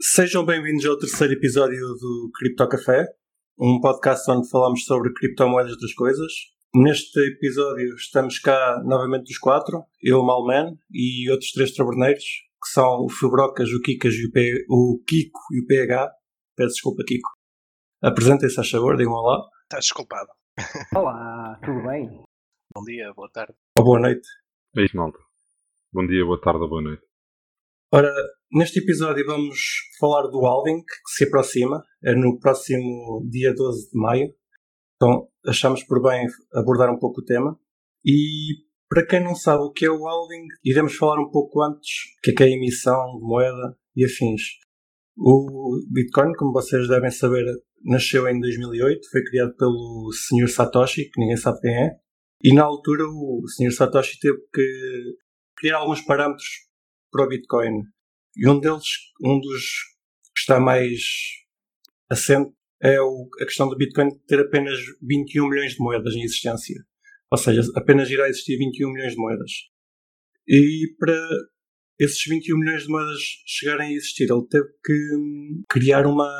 Sejam bem-vindos ao terceiro episódio do Cripto Café, um podcast onde falamos sobre criptomoedas e outras coisas. Neste episódio estamos cá novamente os quatro, eu, o Malman e outros três taberneiros, que são o Fibrocas, o Kikas e o, P... o Kiko e o PH. Peço desculpa, Kiko. Apresentem-se a favor, digam olá. Estás desculpado. Olá, tudo bem? Bom dia, boa tarde. Ou boa noite. É isso, malta. Bom dia, boa tarde ou boa noite. Ora, neste episódio vamos falar do halving que se aproxima, é no próximo dia 12 de maio. Então achamos por bem abordar um pouco o tema. E para quem não sabe o que é o halving, iremos falar um pouco antes o que é, que é a emissão de moeda e afins. O Bitcoin, como vocês devem saber, nasceu em 2008, foi criado pelo Sr. Satoshi, que ninguém sabe quem é. E na altura o Sr. Satoshi teve que criar alguns parâmetros para o Bitcoin. E um deles, um dos que está mais assente, é o, a questão do Bitcoin ter apenas 21 milhões de moedas em existência. Ou seja, apenas irá existir 21 milhões de moedas. E para esses 21 milhões de moedas chegarem a existir, ele teve que hum, criar uma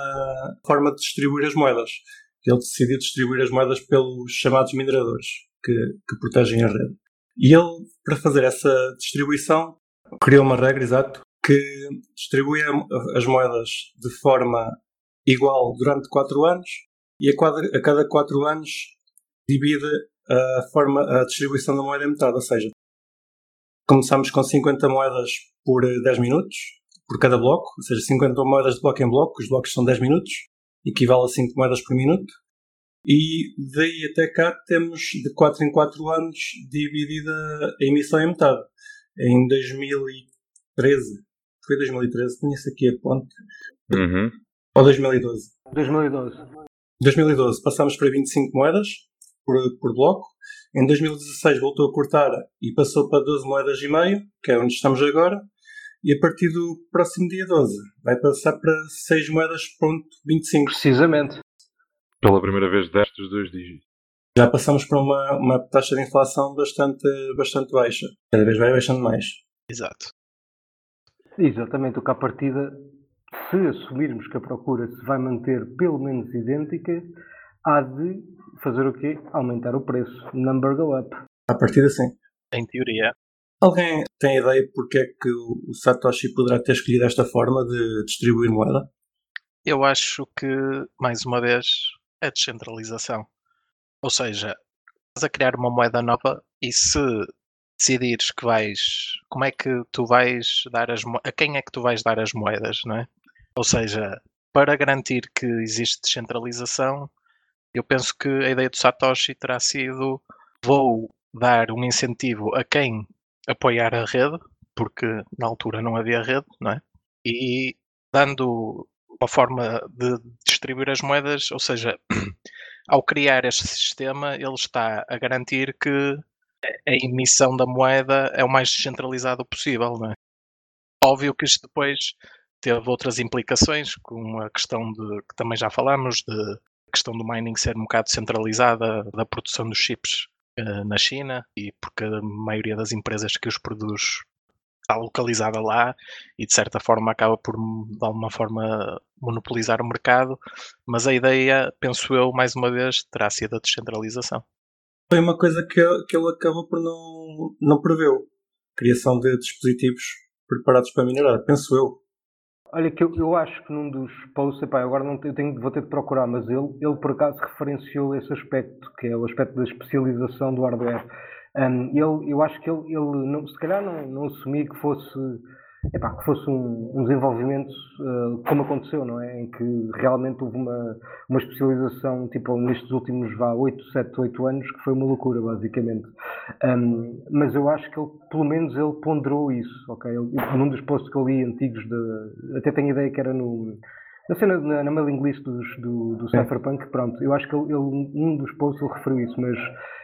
forma de distribuir as moedas. Ele decidiu distribuir as moedas pelos chamados mineradores, que, que protegem a rede. E ele, para fazer essa distribuição, criou uma regra, exato, que distribui as moedas de forma igual durante 4 anos e a, quadra, a cada 4 anos divide a, forma, a distribuição da moeda em metade. Ou seja, começamos com 50 moedas por 10 minutos, por cada bloco, ou seja, 50 moedas de bloco em bloco, os blocos são 10 minutos, equivale a 5 moedas por minuto. E daí até cá temos de 4 em 4 anos dividida a emissão em metade em 2013. Foi 2013, tinha isso aqui a ponte. Uhum. Ou 2012? 2012. 2012 passámos para 25 moedas por, por bloco. Em 2016 voltou a cortar e passou para 12 moedas e meio, que é onde estamos agora. E a partir do próximo dia 12 vai passar para 6 moedas ponto 25. Precisamente. Pela primeira vez destes dois dígitos. Já passamos para uma, uma taxa de inflação bastante, bastante baixa. Cada vez vai baixando mais. Exato. Exatamente, o que à partida, se assumirmos que a procura se vai manter pelo menos idêntica, há de fazer o quê? Aumentar o preço. Number go up. À partida, sim. Em teoria. Alguém tem ideia porque é que o Satoshi poderá ter escolhido esta forma de distribuir moeda? Eu acho que, mais uma vez, é descentralização. Ou seja, estás a criar uma moeda nova e se decidires que vais. Como é que tu vais dar as A quem é que tu vais dar as moedas, não é? Ou seja, para garantir que existe descentralização, eu penso que a ideia do Satoshi terá sido: vou dar um incentivo a quem apoiar a rede, porque na altura não havia rede, não é? E dando uma forma de distribuir as moedas, ou seja, ao criar este sistema, ele está a garantir que a emissão da moeda é o mais descentralizado possível. Não é? Óbvio que isto depois teve outras implicações, com a questão de que também já falamos, de a questão do mining ser um bocado centralizada, da produção dos chips uh, na China, e porque a maioria das empresas que os produz está localizada lá e de certa forma acaba por de alguma forma monopolizar o mercado, mas a ideia, penso eu, mais uma vez, terá sido a descentralização. Foi uma coisa que, que ele acabou por não, não preveu. Criação de dispositivos preparados para minerar, penso eu. Olha, que eu, eu acho que num dos posts, epá, agora não eu tenho, vou ter de procurar, mas ele, ele por acaso referenciou esse aspecto, que é o aspecto da especialização do hardware. Um, ele, eu acho que ele, ele não, se calhar não, não assumia que fosse, epá, que fosse um, um desenvolvimento uh, como aconteceu, não é? Em que realmente houve uma, uma especialização, tipo, nestes últimos vá, 8, 7, 8 anos, que foi uma loucura, basicamente. Um, mas eu acho que ele, pelo menos, ele ponderou isso, ok? Ele, num dos posts que eu li antigos, de, até tenho ideia que era no na cena, na, na mailing list dos, do, do Cypherpunk, pronto, eu acho que ele, ele, um dos posts ele referiu isso, mas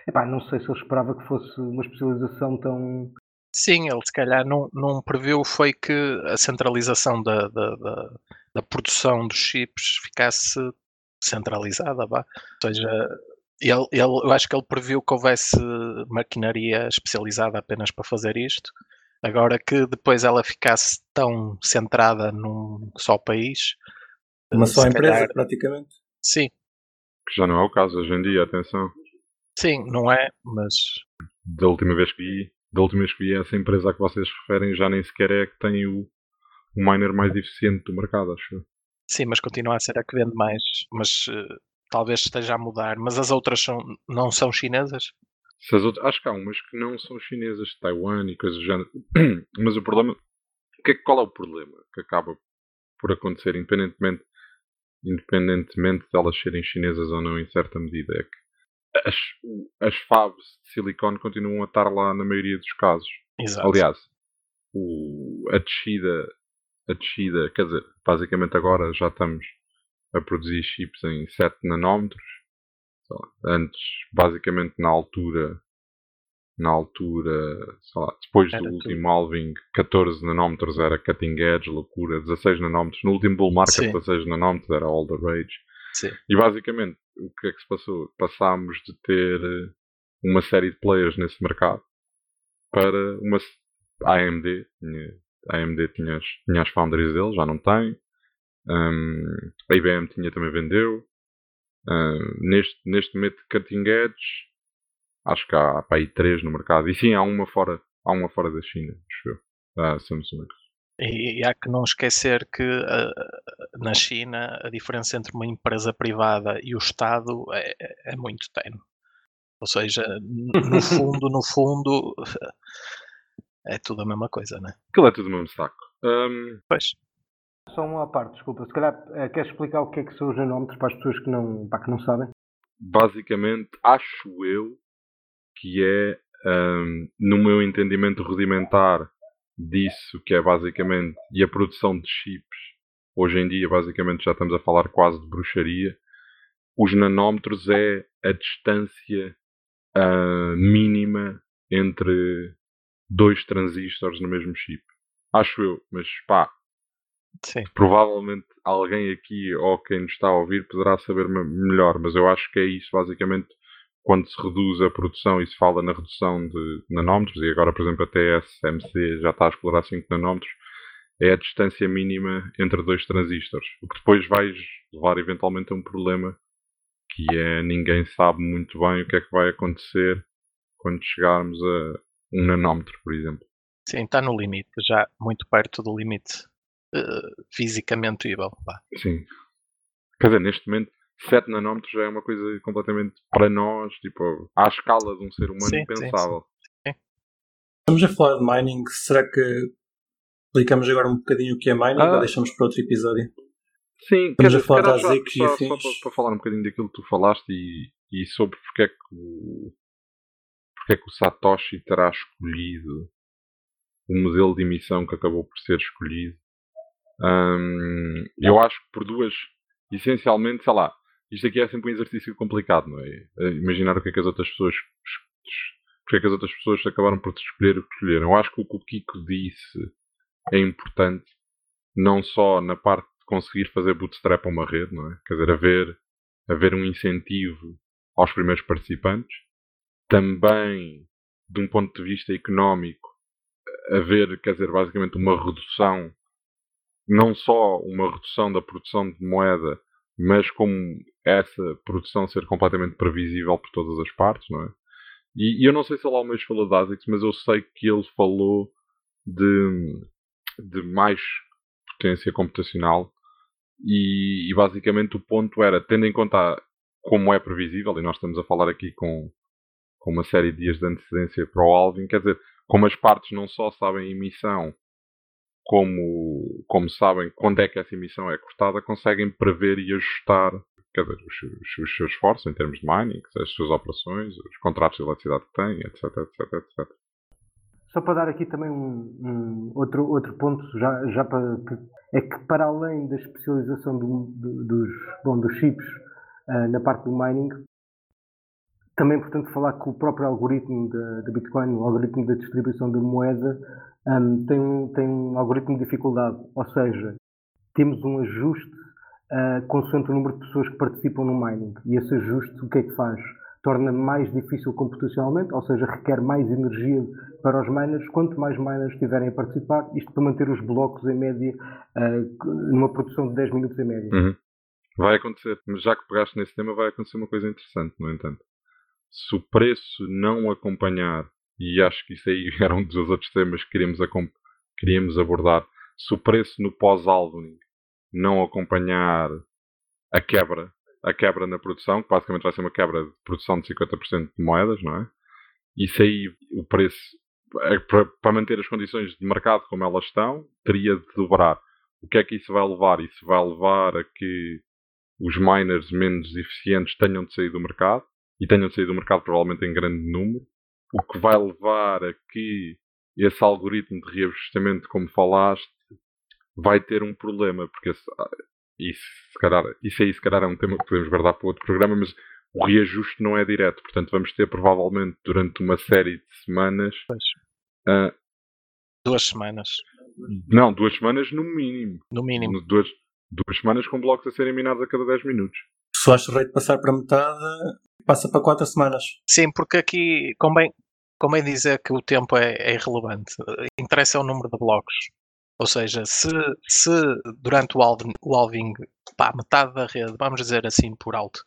epá, não sei se ele esperava que fosse uma especialização tão. Sim, ele se calhar não, não previu foi que a centralização da, da, da, da produção dos chips ficasse centralizada, vá. ou seja, ele, ele, eu acho que ele previu que houvesse maquinaria especializada apenas para fazer isto, Agora que depois ela ficasse tão centrada num só país. Uma só empresa, calhar- praticamente. Sim, Que já não é o caso hoje em dia, atenção. sim, não é? Mas Da última vez que vi, da última vez que vi essa empresa a que vocês referem já nem sequer é a que tem o, o miner mais eficiente do mercado, acho eu. sim, mas continua a ser a que vende mais. Mas eh, talvez esteja a mudar. Mas as outras são, não são chinesas? Se as outras, acho que há umas que não são chinesas, de Taiwan e coisas do género. Mas o problema. o que qual é o problema que acaba por acontecer, independentemente, independentemente de elas serem chinesas ou não, em certa medida? É que as, as fabs de silicone continuam a estar lá na maioria dos casos. Exato. Aliás, o, a descida, a descida, quer dizer, basicamente agora já estamos a produzir chips em 7 nanómetros. Antes, basicamente na altura, na altura, sei lá, depois Era do tudo. último halving, 14 nanómetros era cutting edge, loucura, 16 nanómetros. No último bull market, Sim. 16 nanómetros era all the rage. Sim. E basicamente, o que é que se passou? Passámos de ter eh, uma série de players nesse mercado para uma AMD. A AMD tinha as, tinha as foundries dele, já não tem. Hum, a IBM tinha também vendeu. Hum, neste, neste momento de cutting edge, acho que há para aí três no mercado. E sim, há uma fora, há uma fora da China, acho eu. A Samsung. E, e há que não esquecer que ah, na China a diferença entre uma empresa privada e o Estado é, é- é muito tenue. Ou seja, no fundo, no fundo, é tudo a mesma coisa, né? Aquilo é tudo o mesmo saco. Hum, Pois, Só uma parte, desculpa. Se calhar eh, queres explicar o que é que são os nanómetros para as pessoas que não, pá, que não sabem? basicamente, acho eu que é, hum, no meu entendimento rudimentar disso, que é basicamente, e a produção de chips, hoje em dia, basicamente, já estamos a falar quase de bruxaria. Os nanómetros é a distância ah, mínima entre dois transistores no mesmo chip. Acho eu, mas pá, sim. provavelmente alguém aqui ou quem nos está a ouvir poderá saber me- melhor, mas eu acho que é isso basicamente quando se reduz a produção e se fala na redução de nanómetros, e agora, por exemplo, a TSMC já está a explorar 5 nanómetros, é a distância mínima entre dois transistores, o que depois vai levar eventualmente a um problema que é ninguém sabe muito bem o que é que vai acontecer quando chegarmos a um nanómetro, por exemplo. Sim, está no limite, já muito perto do limite eh, fisicamente vá. Sim. Quer dizer, neste momento, 7 nanómetros já é uma coisa completamente para nós, tipo, à escala de um ser humano Sim, sim, impensável. Estamos a falar de mining. Será que explicamos agora um bocadinho o que é mining Ah. ou deixamos para outro episódio? Sim, Estamos quer a falar das e só, só afins. para, para falar um bocadinho daquilo que tu falaste e, e sobre porque é, que o, porque é que o Satoshi terá escolhido o modelo de emissão que acabou por ser escolhido. Hum, eu acho que por duas, essencialmente, sei lá, isto aqui é sempre um exercício complicado, não é? Eh, Imaginar o que é que as outras pessoas es- es- porque é que as outras pessoas acabaram por escolher o que escolheram. Eu acho que o que o Kiko disse é importante, não só na parte de conseguir fazer bootstrap a uma rede, não é? Quer dizer, haver, haver um incentivo aos primeiros participantes, também de um ponto de vista económico, haver, quer dizer, basicamente uma redução, não só uma redução da produção de moeda, mas como essa produção ser completamente previsível por todas as partes, não é? E, e eu não sei se ele ao menos falou de ASICS, mas eu sei que ele falou de, de mais potência computacional e, e basicamente o ponto era, tendo em conta como é previsível, e nós estamos a falar aqui com, com uma série de dias de antecedência para o Alvin, quer dizer, como as partes não só sabem a emissão, como, como sabem quando é que essa emissão é cortada, conseguem prever e ajustar quer dizer, os, os- seus esforços em termos de mining, as suas operações, os contratos de eletricidade que têm, etc, etc, etc. Só para dar aqui também um, um outro, outro ponto, já, já para, que- é que para além da especialização do- do- dos, bom, dos chips ah, na parte do mining, também é importante falar que o próprio algoritmo da, da Bitcoin, o algoritmo da distribuição da moeda, ahm, tem, um- tem um algoritmo de dificuldade, ou seja, temos um ajuste ah, consoante o número de pessoas que participam no mining. E esse ajuste o que é que faz? torna mais difícil computacionalmente, ou seja, requer mais energia para os miners. Quanto mais miners estiverem a participar, isto para manter os blocos em média, uh, numa produção de 10 minutos em média. Uhum. Vai acontecer, já que pegaste nesse tema, vai acontecer uma coisa interessante, no entanto. Se o preço não acompanhar, e acho que isso aí era um dos outros temas que queríamos, queríamos abordar, se o preço no pós-halving não acompanhar a quebra, a quebra na produção, que basicamente vai ser uma quebra de produção de 50% de moedas, não é? Isso aí, o preço, é para manter as condições de mercado como elas estão, teria de dobrar. O que é que isso vai levar? Isso vai levar a que os miners menos eficientes tenham de sair do mercado e tenham de sair do mercado provavelmente em grande número, o que vai levar a que esse algoritmo de reajustamento, como falaste, vai ter um problema, porque esse, isso, se calhar, isso aí se calhar é um tema que podemos guardar para outro programa, mas o reajuste não é direto, portanto vamos ter provavelmente durante uma série de semanas uh, duas semanas. não, duas semanas no mínimo. No mínimo. Duas, duas semanas com blocos a serem minados a cada 10 minutos. Se o rei de passar para metade, passa para 4 semanas. Sim, porque aqui convém, convém dizer que o tempo é, é irrelevante. Interessa o número de blocos. Ou seja, se, se durante o alving, o pá, metade da rede, vamos dizer assim por alto,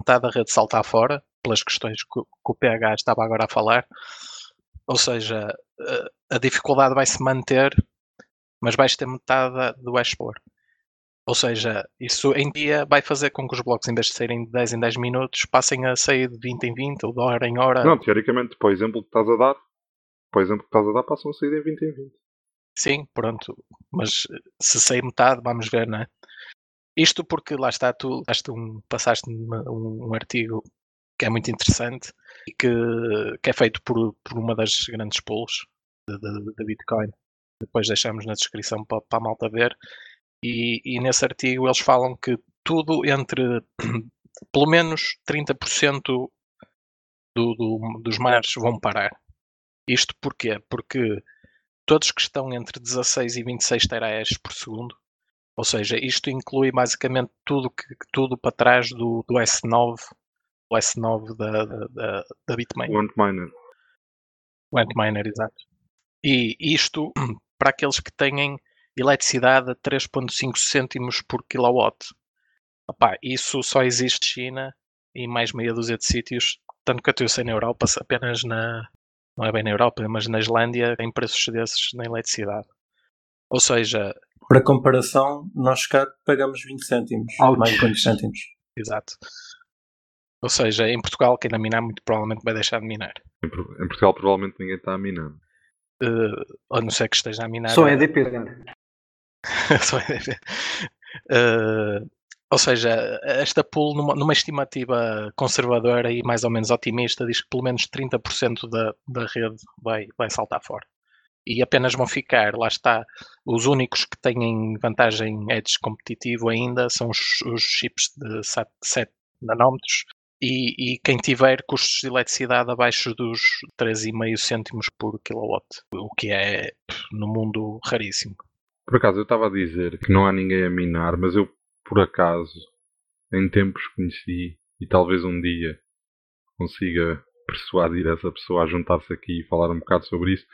metade da rede saltar fora, pelas questões que, o PH estava agora a falar, ou seja, a, a dificuldade vai se manter, mas vais ter metade do export. Ou seja, isso em dia vai fazer com que os blocos, em vez de saírem de 10 em 10 minutos, passem a sair de 20 em 20 ou de hora em hora. Não, teoricamente, por exemplo, que estás a dar, por exemplo, que estás a dar, passam a sair de 20 em 20. Sim, pronto. Mas se sair metade, vamos ver, não é? Isto porque lá está, tu um, passaste um, um, artigo que é muito interessante e que, que é feito por, por uma das grandes pools da Bitcoin. Depois deixamos na descrição para, para a malta ver e, e nesse artigo eles falam que tudo entre pelo menos 30% do, do, dos mares vão parar. Isto porquê? Porque todos que estão entre 16 e 26 terahash por segundo, ou seja, isto inclui basicamente tudo, que, tudo para trás do, do S9, o S9 da, da, da Bitmain. O Antminer. O Antminer, exato. E isto, para aqueles que têm eletricidade a 3.5 cêntimos por kilowatt. Opa, isso só existe China e mais meia dúzia de sítios, tanto que eu sei na Europa, apenas na, não é bem na Europa, mas na Islândia tem preços desses na eletricidade. Ou seja... Para comparação, nós cá pagamos 20 cêntimos, Ouch. mais de 20 cêntimos. Exato. Ou seja, em Portugal, quem a minar muito provavelmente vai deixar de minar. Em Portugal, provavelmente ninguém está a minar. Uh, a não ser que esteja a minar. Só é. Só EDP. Uh, ou seja, esta pool, numa, numa, estimativa conservadora e mais ou menos otimista, diz que pelo menos 30% da, da rede vai, vai saltar fora. E apenas vão ficar, lá está, os únicos que têm vantagem edge competitivo ainda são os, os chips de 7, 7 nanómetros e, e, quem tiver custos de eletricidade abaixo dos 3,5 cêntimos por kilowatt, o que é no mundo raríssimo. Por acaso eu estava a dizer que não há ninguém a minar, mas eu por acaso em tempos conheci e talvez um dia consiga persuadir essa pessoa a juntar-se aqui e falar um bocado sobre isso.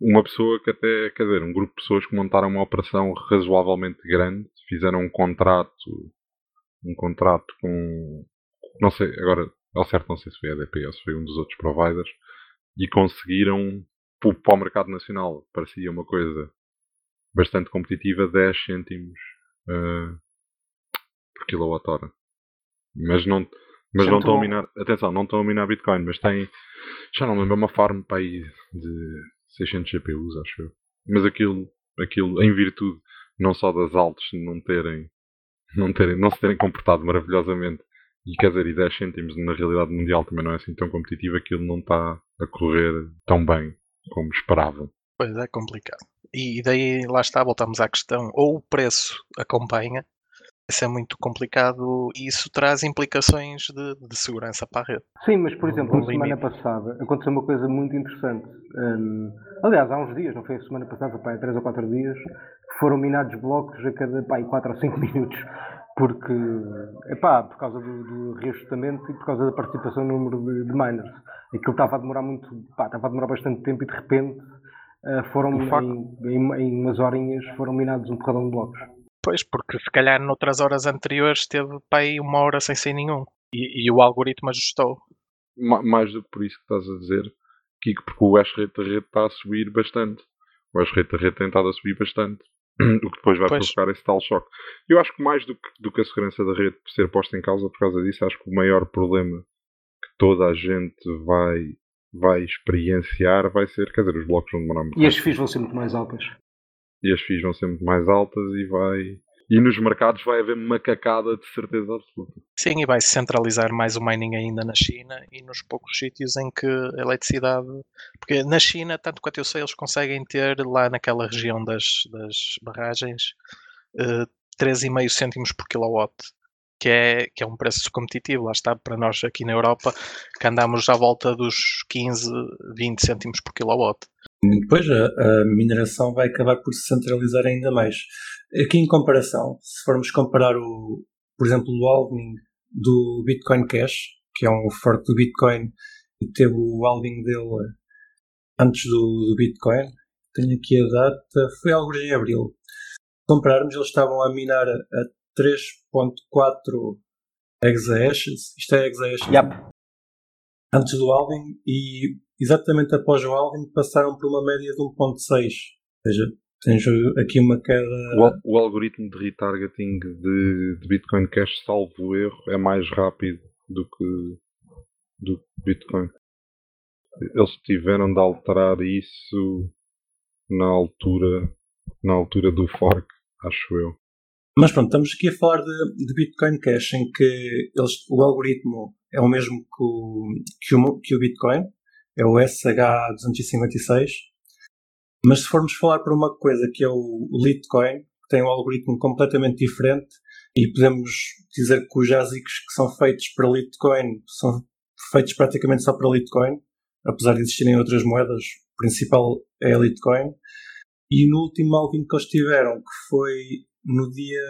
Uma pessoa que até, quer dizer, um grupo de pessoas que montaram uma operação razoavelmente grande, fizeram um contrato, um contrato com, não sei, agora ao certo não sei se foi a EDP ou se foi um dos outros providers, e conseguiram para o mercado nacional, parecia uma coisa bastante competitiva, 10 cêntimos uh, por quilowatt-hora. Mas não, mas não estão a minar, atenção, não estão a minar Bitcoin, mas tem, já não lembro, uma farm para aí de 600 GPUs, acho eu. Mas aquilo, aquilo, em virtude não só das altas não terem, não terem, não se terem comportado maravilhosamente, e quer dizer, e 10 cêntimos na realidade mundial também não é assim tão competitivo, aquilo não está a correr tão bem como esperavam. Pois é, complicado. E daí lá está, voltamos à questão, ou o preço acompanha, isso é muito complicado e isso traz implicações de, de segurança para a rede. Sim, mas por exemplo, na semana passada aconteceu uma coisa muito interessante. Um, aliás, há uns dias, não foi a semana passada, pá, há 3 ou 4 dias, foram minados blocos a cada pá, 4 ou 5 minutos. porque, epá, por causa do, do reajustamento e por causa da participação no número de, de miners. Aquilo estava a demorar muito, pá, estava a demorar bastante tempo e de repente foram facto... em, em, umas horinhas foram minados um porradão de blocos. Pois, porque se calhar noutras horas anteriores teve para aí uma hora sem ser nenhum e, e o algoritmo ajustou. Mais do que por isso que estás a dizer, Kiko, porque o hash rate da rede está a subir bastante. O hash rate da rede tem estado a subir bastante. o que depois vai pois. provocar esse tal choque. Eu acho que mais do que, do que a segurança da rede ser posta em causa por causa disso, acho que o maior problema que toda a gente vai, vai experienciar vai ser, quer dizer, os blocos vão demorar muito E as FIIs vão ser muito mais altas. E as FIIs vão ser muito mais altas e vai e nos mercados vai haver macacada de certeza absoluta. Sim, e vai centralizar mais o mining ainda na China e nos poucos sítios em que a eletricidade. Porque na China, tanto quanto eu sei, eles conseguem ter lá naquela região das, das barragens uh, eh, 13,5 cêntimos por kilowatt. Que é, que é um preço competitivo, lá está, para nós aqui na Europa, que andamos à volta dos 15, 20 cêntimos por kilowatt. Depois a, a, mineração vai acabar por se centralizar ainda mais. Aqui em comparação, se formos comparar o, por exemplo, o halving do Bitcoin Cash, que é um fork do Bitcoin e teve o halving dele antes do, do Bitcoin, tenho aqui a data, foi algo em abril. Se compararmos, eles estavam a minar a 3.4 exahashes, isto é exahashes, yep. antes do halving e exatamente após o halving passaram por uma média de 1.6. Ou seja, tens aqui uma queda. O, o algoritmo de retargeting de, de, Bitcoin Cash, salvo erro, é mais rápido do que do Bitcoin. Eles tiveram de alterar isso na altura na altura do fork, acho eu. Mas pronto, estamos aqui a falar de, de Bitcoin Cash, em que eles, o algoritmo é o mesmo que o, que o, que o Bitcoin, é o SH256. Mas se formos falar por uma coisa que é o Litecoin, que tem um algoritmo completamente diferente, e podemos dizer que os ASICs que são feitos para Litecoin são feitos praticamente só para Litecoin, apesar de existirem outras moedas, o principal é a Litecoin. E no último halving que eles tiveram, que foi no dia.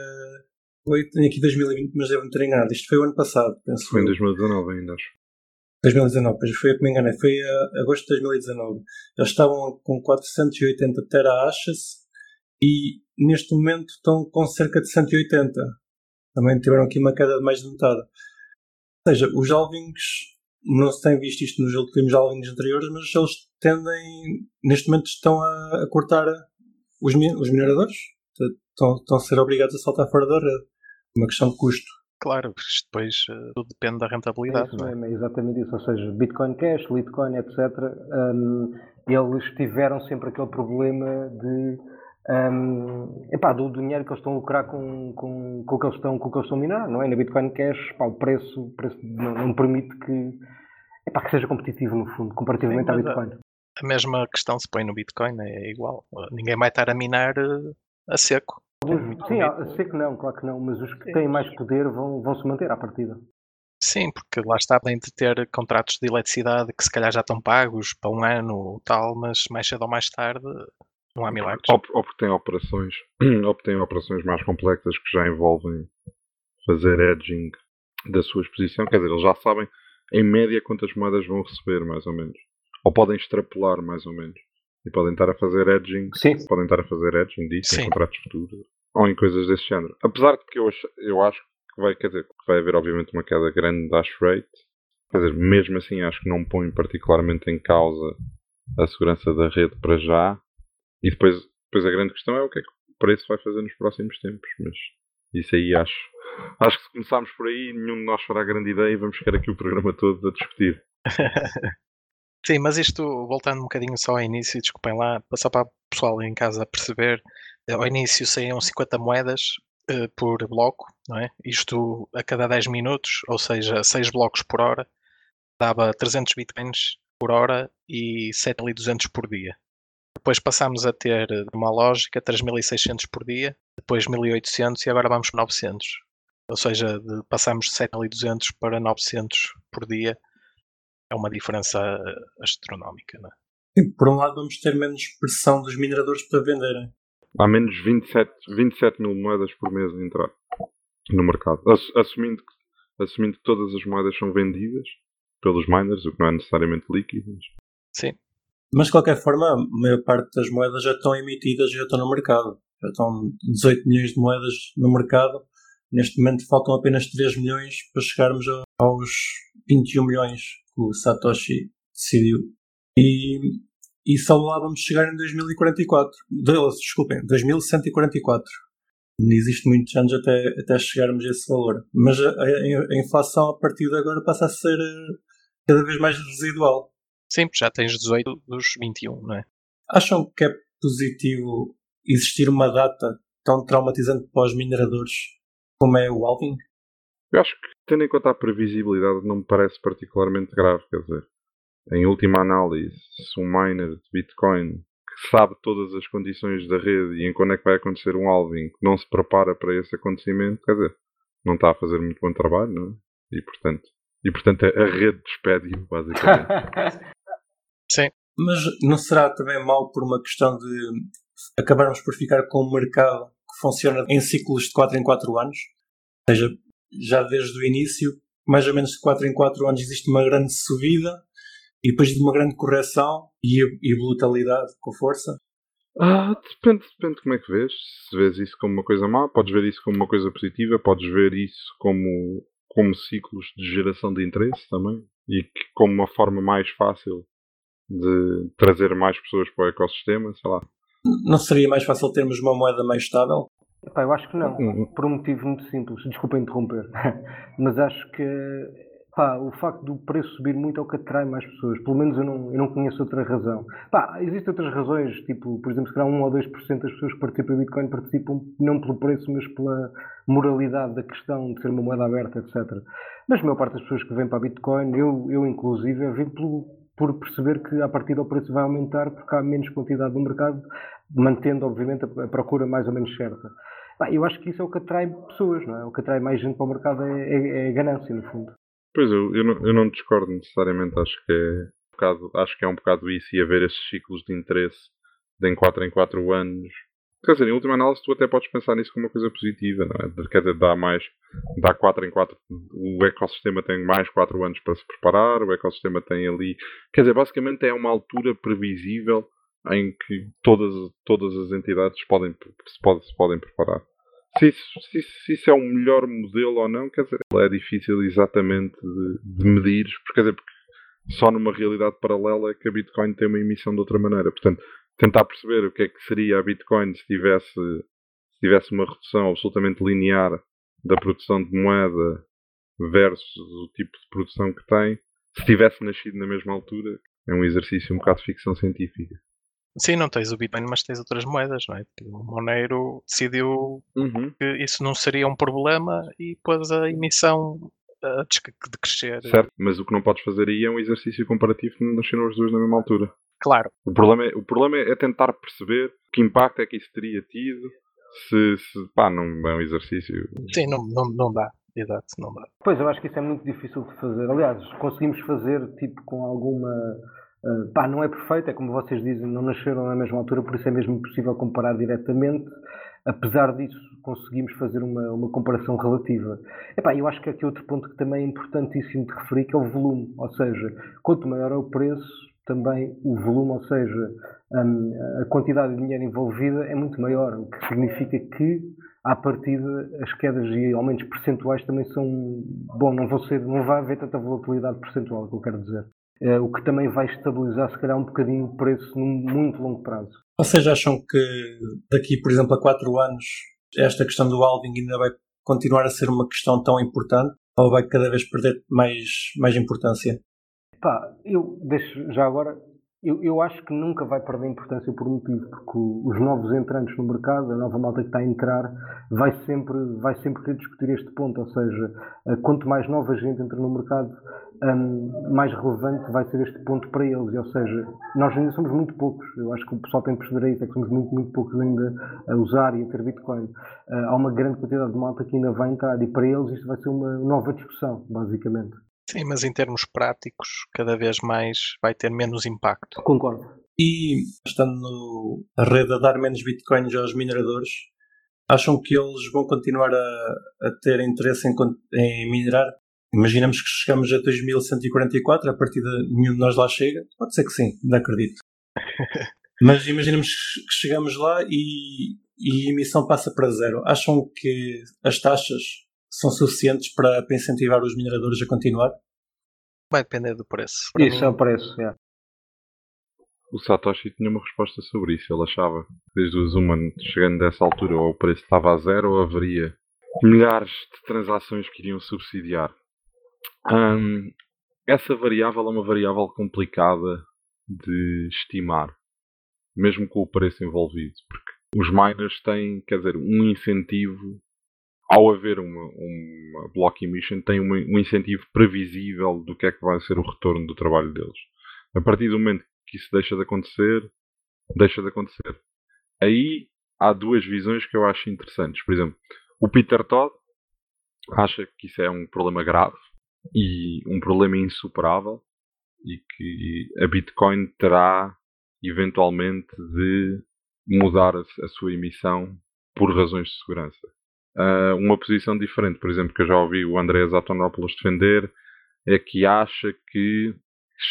Foi, tenho aqui 2020, mas devo-me ter enganado. Isto foi o ano passado, penso. Foi em 2019 ainda, acho. 2019, pois foi a que me enganei, foi a agosto de 2019. Eles estavam com 480 teraachas e neste momento estão com cerca de 180. Também tiveram aqui uma queda de mais de metade. Ou seja, os alvings, não se tem visto isto nos últimos alvings anteriores, mas eles tendem, neste momento estão a, a cortar os, os mineradores. Estão, estão a ser obrigados a saltar fora da rede. Uma questão de custo. Claro, depois uh, tudo depende da rentabilidade. É, isso, é? é exatamente isso. Ou seja, Bitcoin Cash, Litecoin, etc. Um, eles tiveram sempre aquele problema de um, epá, do, do, dinheiro que eles estão a lucrar com, com, com, o que eles estão, com o que eles estão a minar, não é? Na Bitcoin Cash, pá, o preço, o preço não, não, permite que, epá, que seja competitivo, no fundo, comparativamente Sim, à Bitcoin. A, a, mesma questão se põe no Bitcoin, é igual. Ninguém vai estar a minar uh, a seco. Sim, sei que não, claro que não, mas os que têm mais poder vão, vão se manter à partida. Sim, porque lá está bem de ter contratos de eletricidade que se calhar já estão pagos para um ano ou tal, mas mais cedo ou mais tarde não há milagres. Ou, ou porque têm operações, ou porque têm operações mais complexas que já envolvem fazer edging da sua exposição, quer dizer, eles já sabem em média quantas moedas vão receber, mais ou menos. Ou podem extrapolar, mais ou menos. E podem estar a fazer edging. Sim. Podem estar a fazer edging disso, em contratos futuros ou em coisas desse género. Apesar de que eu acho, eu acho que vai, quer dizer, que vai haver obviamente uma queda grande da hash rate, quer dizer, mesmo assim acho que não põe particularmente em causa a segurança da rede para já. E depois, depois a grande questão é o que é que o preço vai fazer nos próximos tempos. Mas isso aí acho. Acho que se começarmos por aí, nenhum de nós fará grande ideia e vamos ficar aqui o programa todo a discutir. Sim, mas isto, voltando um bocadinho só ao início, desculpem lá, só para o pessoal em casa perceber, ao início saíam 50 moedas uh, por bloco, não é? Isto a cada 10 minutos, ou seja, 6 blocos por hora, dava 300 bitcoins por hora e 7.200 por dia. Depois passámos a ter, uma lógica, 3.600 por dia, depois 1.800 e agora vamos para 900. Ou seja, de, passamos de 7.200 para 900 por dia. É uma diferença eh, astronómica, não é? Sim, por um lado vamos ter menos pressão dos mineradores para venderem. Há menos 27, 27 mil moedas por mês a entrar. no mercado. Assumindo que, assumindo que todas as moedas são vendidas pelos miners, o que não é necessariamente líquido. Sim. Mas de qualquer forma, a maior parte das moedas já estão emitidas e já estão no mercado. Já estão 18 milhões de moedas no mercado. Neste momento faltam apenas 3 milhões para chegarmos aos 21 milhões que o Satoshi decidiu. E, e só lá vamos chegar em 2044. Desculpem, 2144. Existe muitos anos até, até chegarmos a esse valor. Mas a, a, inflação a partir de agora passa a ser eh, cada vez mais residual. Sim, já tens 18 dos 21, não é? Acham que é positivo existir uma data tão traumatizante para os mineradores como é o Alvin? Eu acho que, tendo em conta a previsibilidade, não me parece particularmente grave. Quer dizer, em última análise, se um miner de Bitcoin que sabe todas as condições da rede e em quando é que vai acontecer um Alvin que não se prepara para esse acontecimento, quer dizer, não está a fazer muito bom trabalho, não é? E portanto, e portanto a rede despede-o, basicamente. Sim. Mas não será também mal por uma questão de acabarmos por ficar com um mercado que funciona em ciclos de 4 em 4 anos? Ou seja, já desde o início, mais ou menos de 4 em 4 anos existe uma grande subida e depois de uma grande correção e, e brutalidade com força? Ah, depende, depende de como é que vês. Se vês isso como uma coisa má, podes ver isso como uma coisa positiva, podes ver isso como, como ciclos de geração de interesse também e que, como uma forma mais fácil de trazer mais pessoas para o ecossistema, sei lá. Não seria mais fácil termos uma moeda mais estável? Epá, eu acho que não, uhum. por um motivo muito simples. Desculpa interromper, mas acho que pá, o facto do preço subir muito é o que atrai mais pessoas. Pelo menos eu não, eu não conheço outra razão. Pá, existem outras razões, tipo, por exemplo, se calhar 1 ou 2% das pessoas que participam em Bitcoin participam não pelo preço, mas pela moralidade da questão de ser uma moeda aberta, etc. Mas a maior parte das pessoas que vêm para a Bitcoin, eu, eu inclusive, vêm pelo por perceber que a partir do preço vai aumentar porque há menos quantidade no mercado, mantendo obviamente a procura mais ou menos certa. eu acho que isso é o que atrai pessoas, não é? O que atrai mais gente para o mercado é, é, é ganância, no fundo. Pois, eu, eu, não, eu não discordo necessariamente, acho que, é um bocado, acho que é um bocado isso e haver esses ciclos de interesse de em 4 em 4 anos Quer dizer, em última análise, tu até podes pensar nisso como uma coisa positiva, não é? Quer dizer, dá mais, dá 4 em 4, o ecossistema tem mais 4 anos para se preparar, o ecossistema tem ali. Quer dizer, basicamente é uma altura previsível em que todas, todas as entidades podem, se, pode, se podem preparar. Se isso, se, se isso é o melhor modelo ou não, quer dizer, é difícil exatamente de, de medir, porque, quer dizer, porque só numa realidade paralela é que a Bitcoin tem uma emissão de outra maneira. Portanto, tentar perceber o que é que seria a Bitcoin se tivesse, se tivesse uma redução absolutamente linear da produção de moeda versus o tipo de produção que tem, se tivesse nascido na mesma altura, é um exercício um bocado de ficção científica. Sim, não tens o Bitcoin, mas tens outras moedas, não é? O Monero decidiu uhum. que isso não seria um problema e pôs a emissão a de crescer. Certo, mas o que não podes fazer aí é um exercício comparativo que nasceram os dois na mesma altura. Claro. O problema, é, o problema é tentar perceber que impacto é que isso teria tido se, se pá, não é um exercício. Sim, não, não, não dá. Exato, não dá. Pois, eu acho que isso é muito difícil de fazer. Aliás, conseguimos fazer tipo com alguma. Uh, pá, não é perfeito, é como vocês dizem, não nasceram na mesma altura, por isso é mesmo possível comparar diretamente. Apesar disso, conseguimos fazer uma, uma comparação relativa. Epá, eu acho que aqui outro ponto que também é importantíssimo de referir, que é o volume. Ou seja, quanto maior é o preço, também o volume, ou seja, um, a quantidade de dinheiro envolvida é muito maior, o que significa que, à partida, as quedas e aumentos percentuais também são. Bom, não, vão ser, não vai haver tanta volatilidade percentual, é o que eu quero dizer. É, o que também vai estabilizar, se calhar, um bocadinho o preço num muito longo prazo. Vocês acham que daqui, por exemplo, a 4 anos, esta questão do halving ainda vai continuar a ser uma questão tão importante? Ou vai cada vez perder mais, mais importância? Pá, eu deixo já agora, eu, eu acho que nunca vai perder importância por um motivo, porque os novos entrantes no mercado, a nova malta que está a entrar, vai sempre, vai sempre querer discutir este ponto, ou seja, eh, quanto mais nova gente entra no mercado, um, mais relevante vai ser este ponto para eles, ou seja, nós ainda somos muito poucos, eu acho que o pessoal tem que perceber isso, é que somos muito, muito poucos ainda a usar e a ter Bitcoin. Uh, há uma grande quantidade de malta que ainda vai entrar e para eles isto vai ser uma nova discussão, basicamente. Sim, mas em termos práticos, cada vez mais vai ter menos impacto. Concordo. E estando a rede a dar menos bitcoins aos mineradores, acham que eles vão continuar a, a ter interesse em, em minerar? Imaginamos que chegamos a 2144, a partir de nenhum de nós lá chega. Pode ser que sim, não acredito. Mas imaginamos que chegamos lá e, e a emissão passa para zero. Acham que as taxas são suficientes para, para incentivar os mineradores a continuar? Vai depender do preço. Para Isso mim... é o preço, é. O Satoshi tinha uma resposta sobre isso. Ele achava que desde o Zuman, chegando dessa altura, ou o preço estava a zero ou haveria milhares de transações que iriam subsidiar. Hum, essa variável é uma variável complicada de estimar, mesmo com o preço envolvido, porque os miners têm, quer dizer, um incentivo ao haver uma, uma block emission, tem um, um incentivo previsível do que é que vai ser o retorno do trabalho deles. A partir do momento que isso deixa de acontecer, deixa de acontecer. Aí há duas visões que eu acho interessantes. Por exemplo, o Peter Todd acha que isso é um problema grave e um problema insuperável e que a Bitcoin terá eventualmente de mudar a, a sua emissão por razões de segurança. Uh, uma posição diferente, por exemplo, que eu já ouvi o André Zatonopoulos defender, é que acha que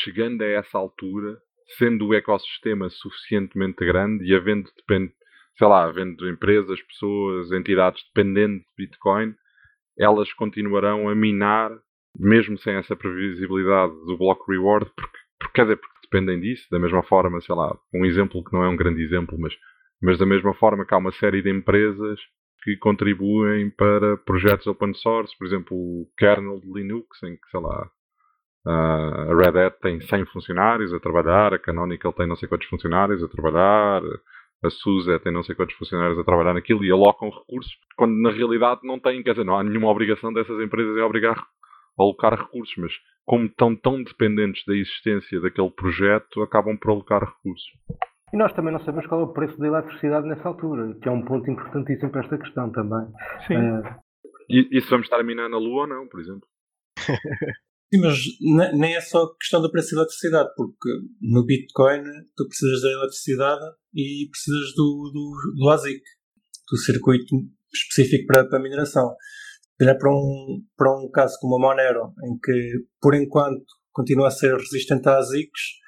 chegando a essa altura, sendo o ecossistema suficientemente grande e havendo, depend, sei lá, havendo empresas, pessoas, entidades dependentes de Bitcoin, elas continuarão a minar, mesmo sem essa previsibilidade do block reward, porque, porque, quer dizer, porque dependem disso, da mesma forma, sei lá, um exemplo que não é um grande exemplo, mas, mas da mesma forma que há uma série de empresas que contribuem para projetos open source, por exemplo, o kernel de Linux, em que, sei lá, a Red Hat tem 100 funcionários a trabalhar, a Canonical tem não sei quantos funcionários a trabalhar, a SUSE tem não sei quantos funcionários a trabalhar naquilo e alocam recursos, quando na realidade não têm, quer dizer, não há nenhuma obrigação dessas empresas em obrigar a alocar recursos, mas como estão tão dependentes da existência daquele projeto, acabam por alocar recursos. E nós também não sabemos qual é o preço da eletricidade nessa altura, que é um ponto importantíssimo para esta questão também. Sim. É... E, e, se vamos estar a minar na Lua ou não, por exemplo? Sim, mas nem é só questão da preço da eletricidade, porque no Bitcoin tu precisas da eletricidade e precisas do, do, do ASIC, do circuito específico para, para a mineração. Se para um, para um caso como a Monero, em que por enquanto continua a ser resistente a ASICs,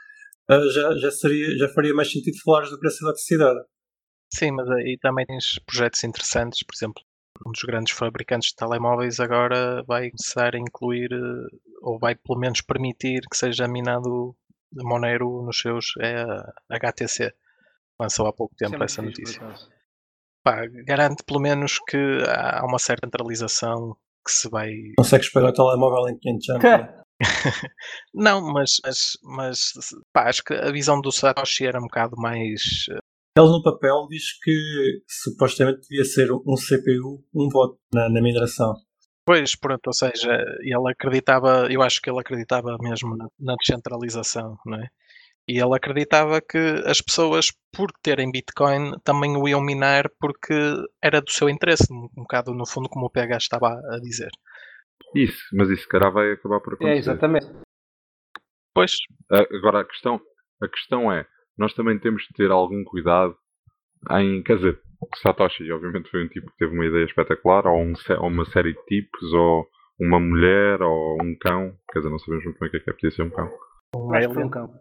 já, já, seria, já faria mais sentido falar do preço da eletricidade. Sim, mas aí também tens projetos interessantes, por exemplo, um dos grandes fabricantes de telemóveis agora vai começar a incluir, eh, ou vai pelo menos permitir que seja minado Monero nos seus é a HTC. Lançou há pouco tempo essa notícia. Pá, garante pelo menos que há uma certa centralização que se vai. Consegues pegar o telemóvel em 500 anos? Não, mas, mas, mas pá, acho que a visão do Satoshi era um bocado mais. Eh, Ele no papel diz que supostamente devia ser um CPU, um voto na, na mineração. Pois, pronto, ou seja, ele acreditava, eu acho que ele acreditava mesmo na, na descentralização, não é? E ele acreditava que as pessoas, por terem Bitcoin, também o iam minar porque era do seu interesse, um bocado no fundo, como o PH estava a dizer. Isso, mas isso, cara, vai acabar por acontecer. É, exatamente. Pois. Agora, a questão, a questão é, nós também temos de ter algum cuidado em, quer dizer, Satoshi obviamente foi um tipo que teve uma ideia espetacular, ou, um, ou uma série de tipos, ou uma mulher, ou um cão, quer dizer, não sabemos muito bem o que é que é, podia ser um cão. Um alien. um cão.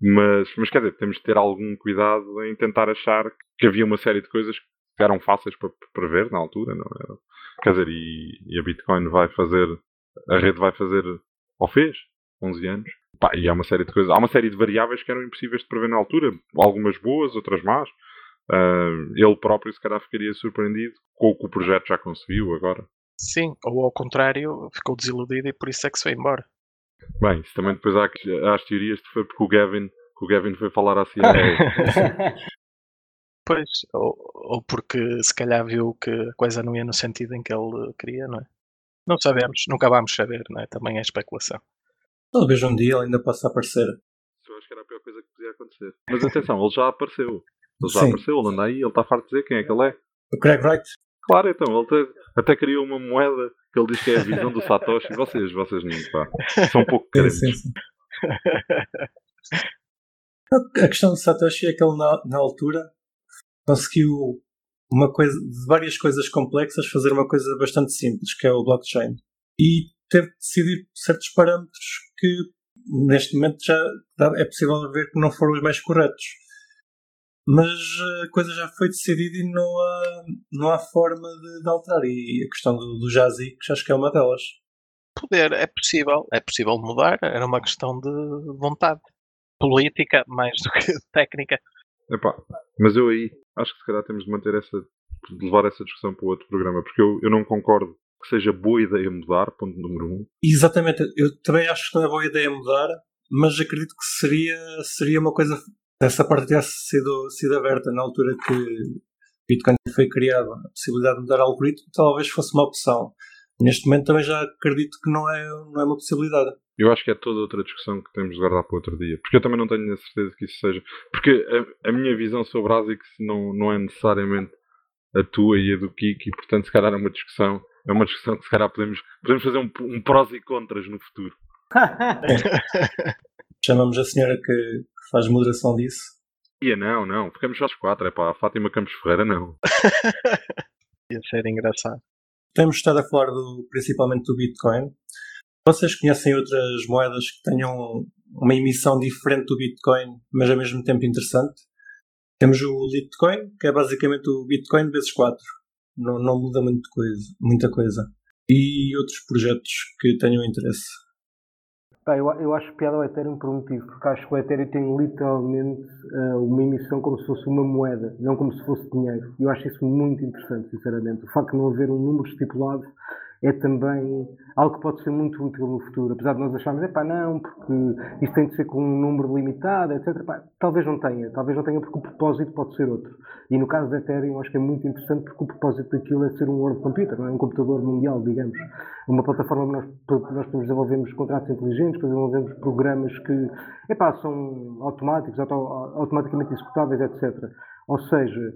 mas, mas quer dizer, temos de ter algum cuidado em tentar achar que havia uma série de coisas que eram fáceis para prever na altura, não era? Quer dizer, e, e, a Bitcoin vai fazer, a rede vai fazer, ou fez, 11 anos. Pá, e há uma série de coisas, há uma série de variáveis que eram impossíveis de prever na altura, algumas boas, outras más. Uh, ele próprio, se calhar, ficaria surpreendido com o que o projeto já conseguiu agora. Sim, ou ao contrário, ficou desiludido e por isso é que se foi embora. Bem, isso também depois há, há as teorias de foi porque o Gavin, que o Gavin foi falar à CIA. Pois, ou, ou porque se calhar viu que a coisa não ia no sentido em que ele queria, não é? Não sabemos, nunca vamos saber, não é? Também é especulação. Talvez um dia ele ainda possa aparecer. Eu acho que era a pior coisa que podia acontecer. Mas atenção, ele já apareceu. Ele já Sim. apareceu, ele anda aí, ele está farto de dizer quem é que ele é. O Craig Wright. Claro, então, ele até, até criou uma moeda que ele diz que é a visão do Satoshi. Vocês, vocês nem, pá, são um pouco crentes. Sim, sim. A questão do Satoshi é que ele, na, na altura, conseguiu uma coisa, de várias coisas complexas, fazer uma coisa bastante simples, que é o blockchain. E teve de decidir certos parâmetros que neste momento já é possível ver que não foram os mais corretos. Mas a coisa já foi decidida e não há, não há forma de, de alterar. E a questão do, do Jazi, que acho que é uma delas. Poder, é possível. É possível mudar. Era uma questão de vontade política mais do que técnica. Epá, mas eu aí acho que se calhar temos de manter essa, de levar essa discussão para outro programa, porque eu, eu não concordo que seja boa ideia mudar, ponto número um. Exatamente, eu também acho que não é boa ideia mudar, mas acredito que seria, seria uma coisa. Essa parte tivesse sido, sido aberta na altura que Bitcoin foi criado, a possibilidade de mudar algoritmo talvez fosse uma opção. Neste momento também já acredito que não é, não é uma possibilidade. Eu acho que é toda outra discussão que temos de guardar para outro dia. Porque eu também não tenho a certeza que isso seja. Porque a, a minha visão sobre ASICS não, não é necessariamente a tua e a do Kiki, e portanto, se calhar é uma discussão. É uma discussão que se calhar podemos, podemos fazer um, um prós e contras no futuro. Chamamos a senhora que, que faz moderação disso. Ia não, não. Ficamos só os quatro. É para a Fátima Campos Ferreira, não. Ia ser engraçado. Temos estado a falar do, principalmente do Bitcoin. Vocês conhecem outras moedas que tenham uma emissão diferente do Bitcoin, mas ao mesmo tempo interessante? Temos o Litecoin, que é basicamente o Bitcoin vezes 4. Não, não muda muito coisa, muita coisa. E outros projetos que tenham interesse. Eu, eu acho piada o Ethereum por um motivo, porque acho que o Ethereum tem literalmente uh, uma emissão como se fosse uma moeda, não como se fosse dinheiro. Eu acho isso muito interessante, sinceramente. O facto de não haver um número estipulado é também algo que pode ser muito útil no futuro. Apesar de nós acharmos, é pá, não, porque isto tem de ser com um número limitado, etc. Pá, talvez não tenha, talvez não tenha porque o propósito pode ser outro. E no caso da Ethereum, acho que é muito interessante porque o propósito daquilo é ser um world computer, não é? um computador mundial, digamos. Uma plataforma onde nós, nós desenvolvemos contratos inteligentes, desenvolvemos programas que, são automáticos, auto, automaticamente executáveis, etc. Ou seja,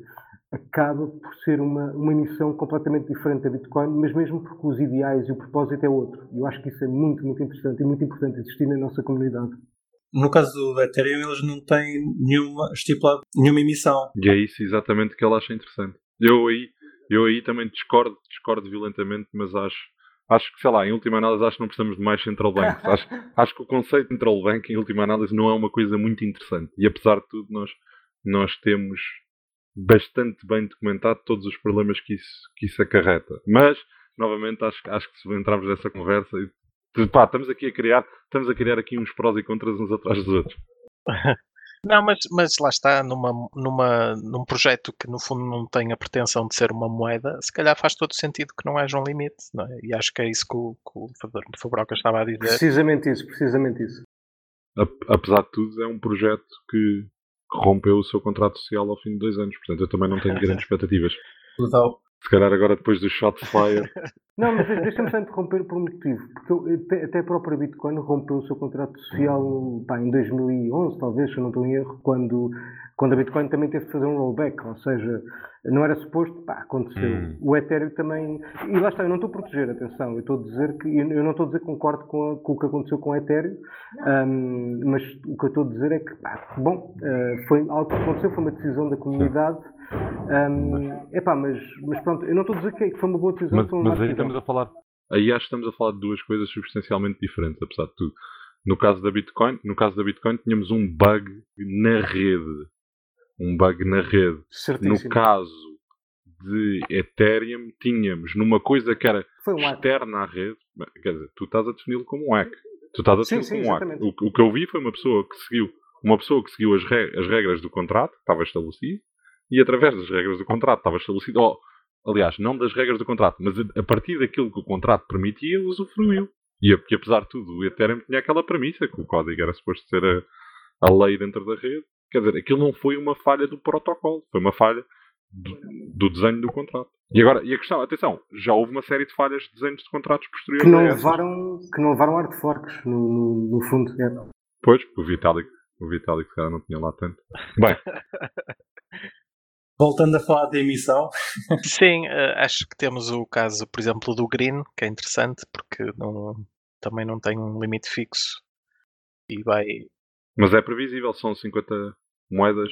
acaba por ser uma, uma emissão completamente diferente da Bitcoin, mas mesmo porque os ideais e o propósito é outro. Eu acho que isso é muito, muito interessante e muito importante existir na nossa comunidade. No caso do Ethereum, eles não têm nenhuma, estipulado nenhuma emissão. E é isso exatamente que ele acha interessante. Eu aí, eu aí também discordo, discordo violentamente, mas acho, acho que, sei lá, em última análise, acho que não precisamos de mais central banks. acho, acho que o conceito de central bank, em última análise, não é uma coisa muito interessante. E apesar de tudo, nós, nós temos bastante bem documentado todos os problemas que isso, que isso acarreta. Mas, novamente, acho, acho que se entrarmos nessa conversa, pá, estamos aqui a criar, estamos a criar aqui uns prós e contras uns atrás dos outros. Não, mas, mas lá está, numa, numa, num projeto que no fundo não tem a pretensão de ser uma moeda, se calhar faz todo sentido que não haja um limite, não é? E acho que é isso que o, que o Fabroca estava a dizer. Precisamente isso, precisamente isso. Apesar de tudo, é um projeto que rompeu o seu contrato social ao fim de dois anos. Portanto, eu também não tenho grandes expectativas. Total. Se calhar agora depois do shot fire. Não, mas deixa-me só interromper por um motivo. Porque até, até a própria Bitcoin rompeu o seu contrato social pá, em 2011, talvez, se eu não estou em erro, quando, quando a Bitcoin também teve de fazer um rollback. Ou seja, não era suposto, pá, aconteceu. Hum. O Ethereum também. E lá está, eu não estou a proteger, atenção. Eu estou a dizer que. Eu não estou a dizer que concordo com, a, com o que aconteceu com o Ethereum, um, mas o que eu estou a dizer é que, pá, bom, uh, foi algo que aconteceu, foi uma decisão da comunidade. Um, epá, mas, mas pronto, eu não estou a dizer que foi uma boa decisão. Mas, mas aí estamos a falar. Aí acho que estamos a falar de duas coisas substancialmente diferentes, apesar de tudo. No caso da Bitcoin, no caso da Bitcoin tínhamos um bug na rede. Um bug na rede. Certíssimo. No caso de Ethereum, tínhamos numa coisa que era um externa à rede. Quer dizer, tu estás a defini-lo como um hack. Tu estás a defini-lo como um hack. O, o, que eu vi foi uma pessoa que seguiu uma pessoa que seguiu as, as regras do contrato, que estava estabelecido, e através das regras do contrato estava estabelecido, oh, aliás, não das regras do contrato, mas a partir daquilo que o contrato permitia, usufruiu. E porque apesar de tudo, o Ethereum tinha aquela premissa que o código era suposto ser a, a lei dentro da rede. Quer dizer, aquilo não foi uma falha do protocolo, foi uma falha do, do, desenho do contrato. E agora, e a questão, atenção, já houve uma série de falhas de desenhos de contratos posteriores. Que não levaram, que não levaram hard forks, no, no, no fundo. É. Pois, o Vitalik, o Vitalik se calhar não tinha lá tanto. Bem. Voltando a falar da emissão. Sim, uh, acho que temos o caso, por exemplo, do Green, que é interessante porque não, também não tem um limite fixo e vai. Mas é previsível, são 50 moedas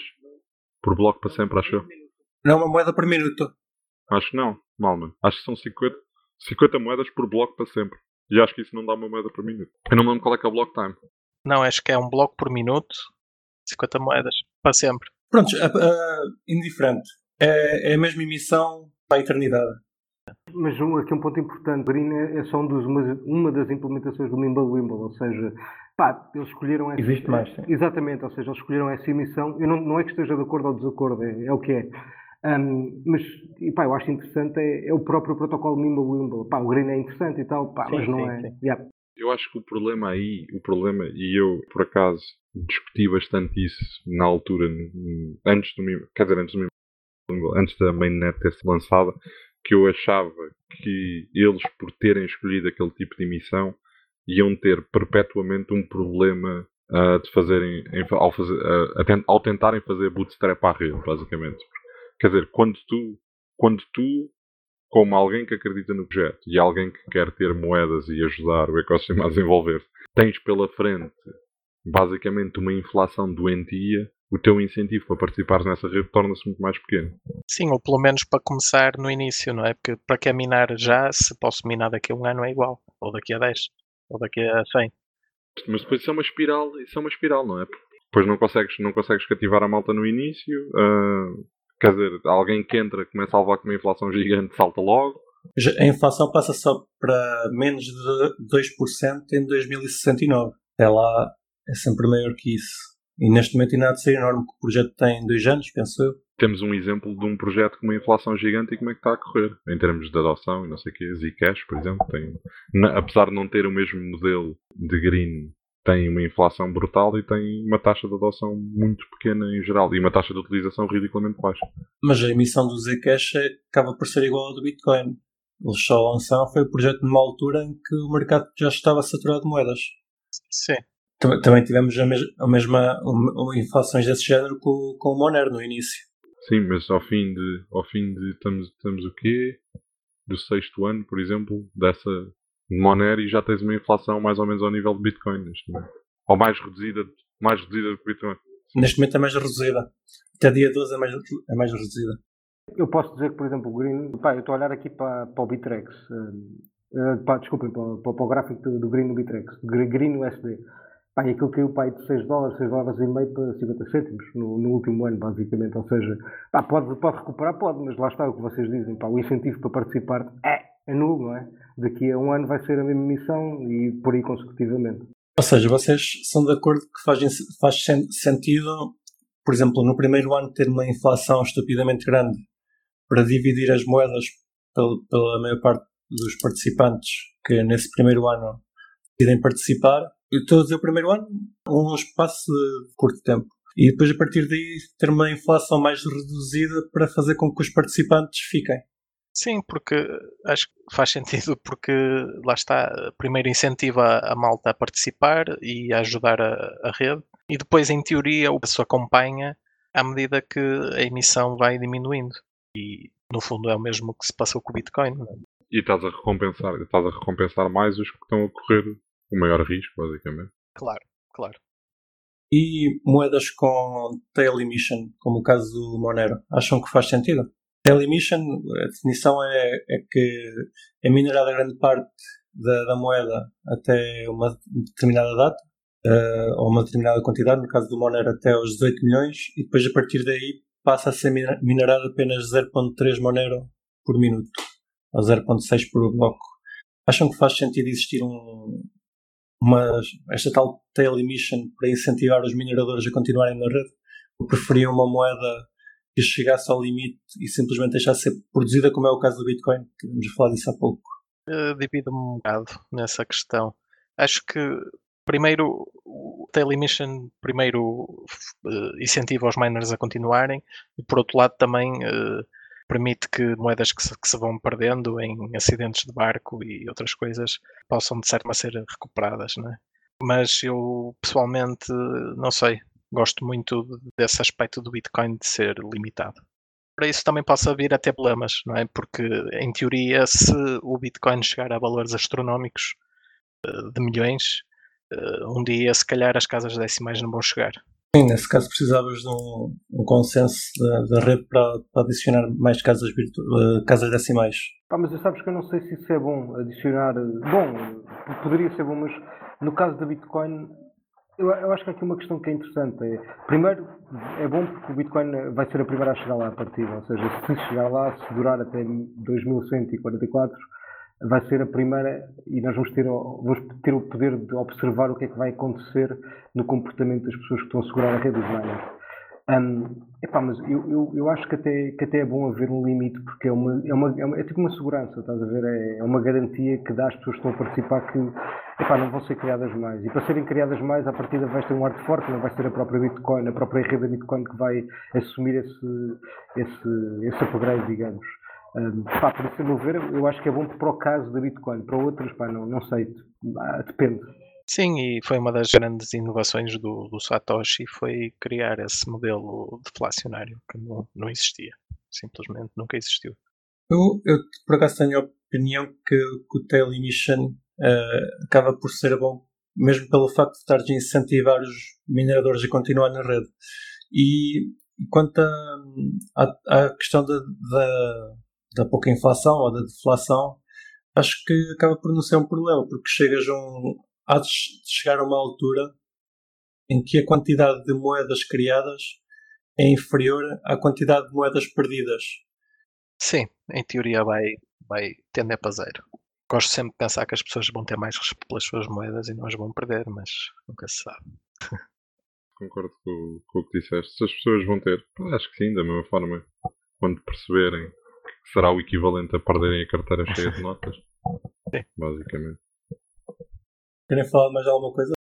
por bloco para sempre, acho eu. Não é uma moeda por minuto. Acho que não, Malman. Acho que são 50, 50 moedas por bloco para sempre. E acho que isso não dá uma moeda por minuto. Eu não me lembro qual é que é o block time. Não, acho que é um bloco por minuto, 50 moedas, para sempre. Pronto, indiferente. É, é a mesma emissão para a eternidade. Mas um, aqui um ponto importante, Green é, é só um dos, uma, uma, das implementações do Mimble Wimble, ou seja, pá, eles escolheram essa. Existe mais. Sim. Exatamente, ou seja, eles escolheram essa emissão. Eu não, não é que esteja de acordo ou desacordo, é, é o que é. Um, mas e, pá, eu acho interessante é, é o próprio protocolo Mimble Wimble. Pá, o Green é interessante e tal, pá, sim, mas não sim, é. Yeah. Eu acho que o problema aí, o problema, e eu por acaso discuti bastante isso na altura, antes do quer dizer, antes do antes da mainnet ter sido lançada, que eu achava que eles, por terem escolhido aquele tipo de emissão, iam ter perpetuamente um problema uh, de fazerem, em, ao, fazer, uh, ao tentarem fazer bootstrap à rede, basicamente. Quer dizer, quando tu, quando tu, como alguém que acredita no projeto e alguém que quer ter moedas e ajudar o ecossistema a desenvolver-se, tens pela frente basicamente uma inflação doentia, o teu incentivo para participar nessa rede torna-se muito mais pequeno. Sim, ou pelo menos para começar no início, não é? Porque para que minar já, se posso minar daqui a um ano é igual, ou daqui a 10, ou daqui a 100. Mas depois isso é uma espiral, isso é uma espiral, não é? Depois não consegues, não consegues cativar a malta no início, uh, quer dizer, alguém que entra começa a levar com uma inflação gigante, salta logo. A inflação passa só para menos de 2% em 2069. Até lá é sempre maior que isso. E neste momento ainda há de ser enorme, que o projeto tem dois anos, penso eu. Temos um exemplo de um projeto com uma inflação gigante e como é que está a correr, em termos de adoção e não sei o quê. Zcash, por exemplo, tem, na, apesar de não ter o mesmo modelo de green, tem uma inflação brutal e tem uma taxa de adoção muito pequena em geral e uma taxa de utilização ridiculamente baixa. Mas a emissão do Zcash acaba por ser igual ao do Bitcoin. Eles só lançaram foi o projeto numa altura em que o mercado já estava saturado de moedas. Sim. Também tivemos a, mes a mesma um, inflações desse género com, com o Monero no início. Sim, mas ao fim de, ao fim de estamos, estamos o quê? Do sexto ano, por exemplo, dessa Monero e já tens uma inflação mais ou menos ao nível de Bitcoin neste momento. Ou mais reduzida, mais reduzida do que Bitcoin. Neste momento é mais reduzida. Até dia 12 é mais, é mais reduzida. Eu posso dizer que, por exemplo, o Green. Pá, eu estou a olhar aqui para, para o Bitrex. Uh, pá, desculpem, para, para, para, o gráfico do, Green no Bitrex. Green USD. Pá, e aquilo caiu pá, de 6 dólares, 6 dólares e meio para 50 cêntimos no, no último ano, basicamente. Ou seja, pá, pode, pode recuperar, pode, mas lá está o que vocês dizem. Pá, o incentivo para participar é, é nulo, não é? Daqui a um ano vai ser a mesma missão e por aí consecutivamente. Ou seja, vocês são de acordo que faz, faz sentido, por exemplo, no primeiro ano ter uma inflação estupidamente grande para dividir as moedas pela, pela maior parte dos participantes que nesse primeiro ano decidem participar estou a dizer o primeiro ano, um espaço de curto tempo. E depois, a partir daí, ter uma inflação mais reduzida para fazer com que os participantes fiquem. Sim, porque acho que faz sentido, porque lá está, primeiro incentiva a malta a participar e a ajudar a, a rede, e depois, em teoria, o pessoal acompanha à medida que a emissão vai diminuindo. E no fundo é o mesmo que se passou com o Bitcoin. É? E estás a recompensar, estás a recompensar mais os que estão a correr o maior risco, basicamente. Claro, claro. E moedas com tail emission, como o caso do Monero, acham que faz sentido? Tail emission, a definição é, é que é minerada grande parte da, da, moeda até uma determinada data, uh, ou uma determinada quantidade, no caso do Monero até aos 18 milhões, e depois a partir daí passa a ser minerado apenas 0.3 Monero por minuto, ou 0.6 por bloco. Acham que faz sentido existir um, uma, esta tal tail emission para incentivar os mineradores a continuarem na rede? Ou preferiam uma moeda que chegasse ao limite e simplesmente deixasse ser produzida, como é o caso do Bitcoin? Tivemos a falar disso há pouco. Divido-me um bocado nessa questão. Acho que primeiro o tail emission primeiro uh, incentiva os miners a continuarem e por outro lado também uh, permite que moedas que se, que se, vão perdendo em acidentes de barco e outras coisas possam de certa maneira ser recuperadas, né? Mas eu pessoalmente não sei, gosto muito desse aspecto do Bitcoin de ser limitado. Para isso também possa vir a ter problemas, não é? Porque em teoria, se o Bitcoin chegar a valores astronómicos eh, de milhões, eh, um dia se calhar as casas decimais não vão chegar. Sim, nesse caso precisavas de um, um consenso da, rede para, para, adicionar mais casas, uh, casas decimais. Ah, mas sabes que eu não sei se isso é bom, adicionar. Bom, poderia ser bom, mas no caso da Bitcoin, eu, eu acho que há aqui uma questão que é interessante. É, primeiro, é bom porque o Bitcoin vai ser a primeira a chegar lá a partida, ou seja, se chegar lá, se durar até 2144 vai ser a primeira e nós vamos ter, vamos ter o poder de observar o que é que vai acontecer no comportamento das pessoas que estão a segurar a rede dos miners. Um, epá, mas eu, eu, eu acho que até, que até é bom haver um limite, porque é, uma, é, uma, é, uma, é tipo uma segurança, estás a ver? É, é, uma garantia que dá às pessoas que estão a participar que epá, não vão ser criadas mais. E para serem criadas mais, a partida vai ter um arte forte, não vai ser a própria Bitcoin, a própria rede da Bitcoin que vai assumir esse, esse, esse upgrade, digamos. Um, pá, por isso, a meu ver, eu acho que é bom para o caso da Bitcoin. Para outros, pá, não, não sei, ah, depende. Sim, e foi uma das grandes inovações do, do Satoshi foi criar esse modelo deflacionário que não, não existia. Simplesmente nunca existiu. Eu, eu por acaso tenho a opinião que, que o Tail Emission uh, acaba por ser bom mesmo pelo facto de estar a incentivar os mineradores a continuar na rede. E quanto à questão da, da, da pouca inflação ou da deflação, acho que acaba por não ser um problema, porque chegas a um. Há de chegar a uma altura em que a quantidade de moedas criadas é inferior à quantidade de moedas perdidas. Sim, em teoria vai, vai tender para zero. Gosto sempre de pensar que as pessoas vão ter mais respeito pelas suas moedas e não as vão perder, mas nunca se sabe. Concordo com, com o que disseste. Se as pessoas vão ter, acho que sim, da mesma forma, quando perceberem será o equivalente a perderem a carteira cheia de notas. Sim. Basicamente. Querem falar mais alguma coisa?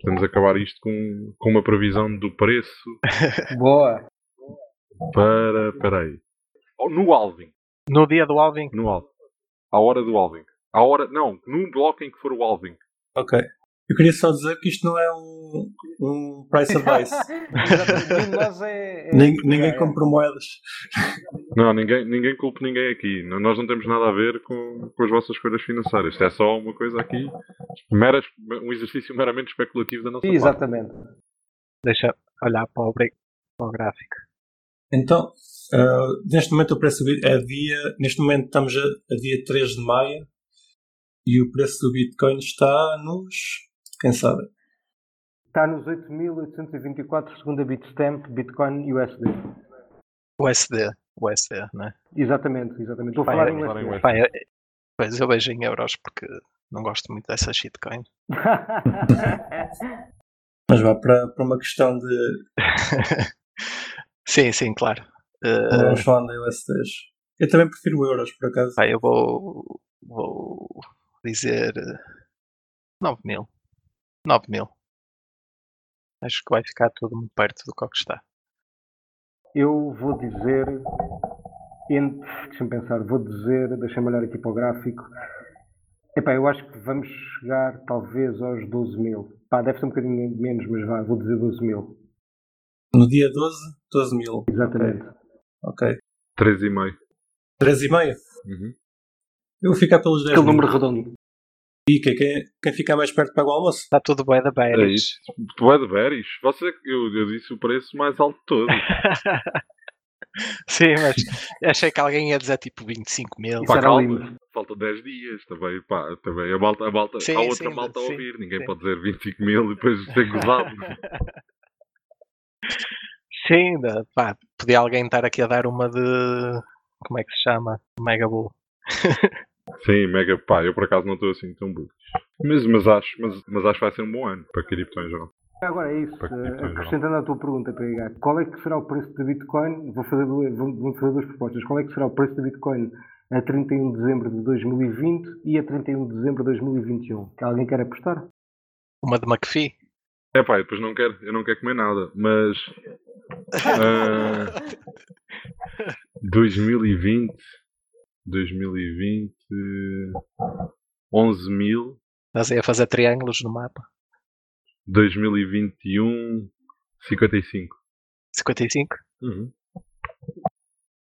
Podemos acabar isto com, com uma previsão do preço. Boa! Para. Peraí. Oh, no Alvin. No dia do Alvin? No Alvin. À hora do Alvin. À hora. Não, num bloco em que for o Alvin. Ok. Eu queria só dizer que isto não é um, um price advice. é, é, ninguém, ninguém compra moedas. Não, ninguém, ninguém culpa ninguém aqui. Nós não temos nada a ver com, com as vossas escolhas financeiras. Isto é só uma coisa aqui, mera, um exercício meramente especulativo da nossa Sim, Exatamente. Parte. Deixa olhar para o, para o gráfico. Então, uh, neste momento o preço é dia. Neste momento estamos a, a dia 3 de maio e o preço do Bitcoin está nos quem sabe? Está nos 8.824 segundo a Bitstamp, Bitcoin USD. USD, USD, não é? Exatamente, exatamente. Estou a falar em USD. Pai, eu, pois eu vejo em euros porque não gosto muito dessa shitcoin. Mas vá para, para uma questão de. sim, sim, claro. Uh... Vamos falando de USDs. Eu também prefiro euros, por acaso. Pai, eu vou, vou dizer 9 mil. 9 mil. Acho que vai ficar tudo muito perto do que está. Eu vou dizer. Deixa-me pensar, vou dizer, deixa-me olhar aqui para o gráfico. Epá, eu acho que vamos chegar talvez aos 12 mil. Pá, deve ser um bocadinho menos, mas vá, vou dizer 12 mil. No dia 12, 12 mil. Exatamente. Ok. 13,5. 13,5? Uhum. Eu vou ficar pelos 10 Aquele número redondo. E quem, quem, quem ficar mais perto paga o almoço? Está tudo bem da Beres. É é de Beres? Você, eu, eu disse o preço mais alto de todo. Sim, mas achei que alguém ia dizer tipo 25 mil. Pá, calma, faltam 10 dias também. Pá, também a malta, a malta, sim, há outra sim, malta sim, a ouvir. Ninguém sim. pode dizer 25 mil e depois ser gozado. sim, pá, podia alguém estar aqui a dar uma de. Como é que se chama? Mega Bull. Sim, mega pá, eu por acaso não estou assim tão bullish. Mas, mas, acho, mas, mas acho que vai ser um bom ano para cripto em geral. Agora é isso, acrescentando à tua pergunta, PH, qual é que será o preço da Bitcoin? Vou fazer, duas, vou fazer duas propostas. Qual é que será o preço da Bitcoin a 31 de dezembro de 2020 e a 31 de dezembro de 2021? Que alguém quer apostar? Uma de McPhee? É pá, depois não quero, eu não quero comer nada, mas. Uh, 2020. 2020. 11 mil. Estás aí a fazer triângulos no mapa. 2021, 55. 55? Uhum.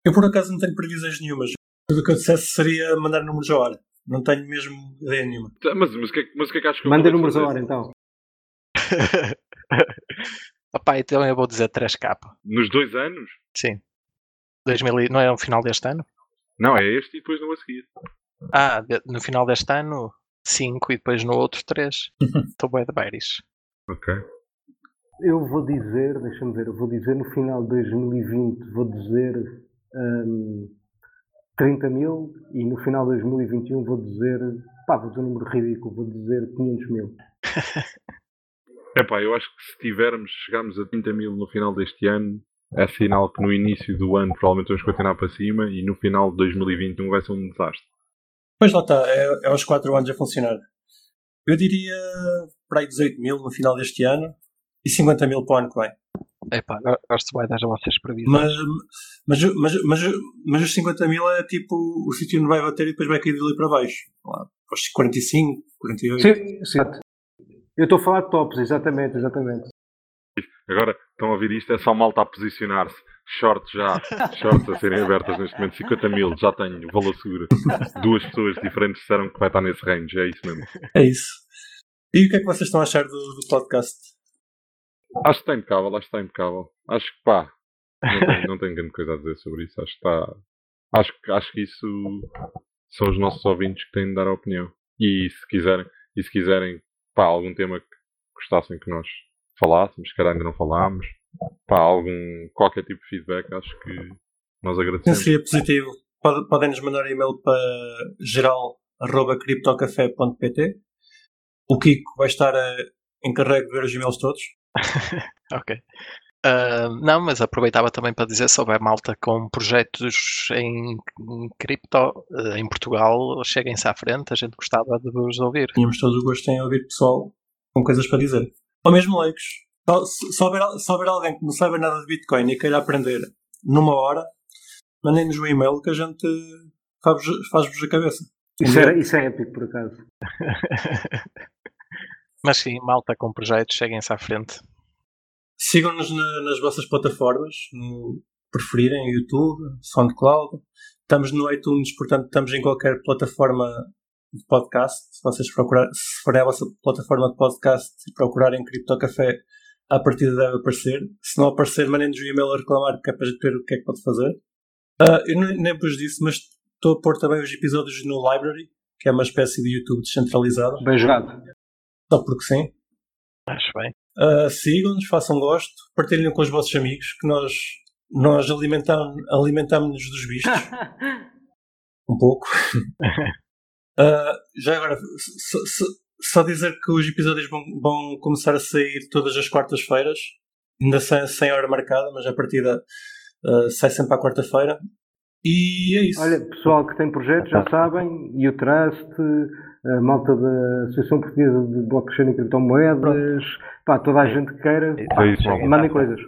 Eu por acaso não tenho previsões nenhumas. Tudo o que eu dissesse seria mandar números à hora. Não tenho mesmo ideia nenhuma. Tá, mas, mas, o, que é, mas o que é que acho que Manda números à hora então. Opá, então eu vou dizer 3K. Nos dois anos? Sim. 2000, e- não é no final deste ano? Não, é este e depois não a seguir. Ah, no final deste ano 5 e depois no outro 3. Estou bem de Beirish. Ok. Eu vou dizer, deixa-me ver, eu vou dizer no final de 2020, vou dizer hum, 30 mil e no final de 2021 vou dizer, pá, vou dizer um número ridículo, vou dizer 500 mil. Epá, eu acho que se tivermos, chegarmos a 30 mil no final deste ano, é sinal que no início do ano provavelmente vamos continuar para cima e no final de 2021 vai ser um desastre. Pois lá está, é, é aos 4 anos a funcionar. Eu diria para aí 18 mil no final deste ano e 50 mil para o ano que vem. Epá, go- gosto bem das vossas previsões. Mas, mas, mas, mas, mas os 50 mil é tipo o sítio onde vai bater e depois vai cair dali para baixo. Lá, para os 45, 48. Sim, sim. Eu estou a falar de tops, exatamente, exatamente. Agora, estão a ouvir isto, é só malta a posicionar-se. Shorts já, shorts a serem abertas neste momento, 50 mil, já tenho, valor seguro. Duas pessoas diferentes disseram que vai estar nesse range, é isso mesmo. É isso. E o que é que vocês estão a achar do, do podcast? Acho que está impecável, acho que está impecável. Acho que pá, não tenho, não tenho grande coisa a dizer sobre isso. Acho que está. Acho, que- acho que isso são os nossos ouvintes que têm de dar a opinião. E se quiserem, e se quiserem pá, algum tema que gostassem que nós falássemos, se calhar ainda não falámos, pá, algum, qualquer tipo de feedback, acho que nós Sim, agradecemos. seria positivo. Pode- Podem nos mandar e-mail para geral.criptocafé.pt O Kiko vai estar a encarregue de ver os e-mails todos. Ok. Ah, não, mas aproveitava também para dizer se houver malta com projetos em, em cripto eh, em Portugal, cheguem-se à frente, a gente gostava de vos ouvir. Tínhamos todo o gosto em ouvir pessoal com coisas para dizer. Ou mesmo leigos. Só- Se se houver, se houver alguém que não saiba nada de Bitcoin e queira aprender numa hora, mandem-nos um e-mail que a gente faz-vos faz-vos a cabeça. Isso, era, isso é épico, por acaso. Mas sim, malta com projetos, cheguem-se à frente. Sigam-nos na- nas vossas plataformas, no preferirem, YouTube, SoundCloud. Estamos no iTunes, portanto, estamos em qualquer plataforma de podcast. Se vocês procurarem, se forem à vossa plataforma de podcast e procurarem Cripto Café, a partida deve aparecer. Se não aparecer, mandem-nos um e-mail a reclamar, que é para a ver o que é que pode fazer. Ah, eu nem, nem vos disse, mas estou a pôr também os episódios no Library, que é uma espécie de YouTube descentralizado, Bem jogado. só porque sim. Acho bem. Uh, sigam-nos, façam gosto, partilhem com os vossos amigos, que nós, nós alimentamos, alimentamos-nos dos bichos, um pouco. Uh, já agora, só, só- só dizer que os episódios vão, vão começar a sair todas as quartas-feiras, ainda sem, sem hora marcada, mas a partida uh, sai sempre à quarta-feira. E é isso. Olha, pessoal que tem projetos, já sabem, e o Trust, a malta da Associação Portuguesa de Blockchain e Criptomoedas, pá, toda a gente que queira, pá, É isso, mandem coisas.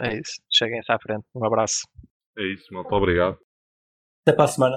É isso. Cheguem-se à frente. Um abraço. É isso, malta, obrigado. Até para a semana.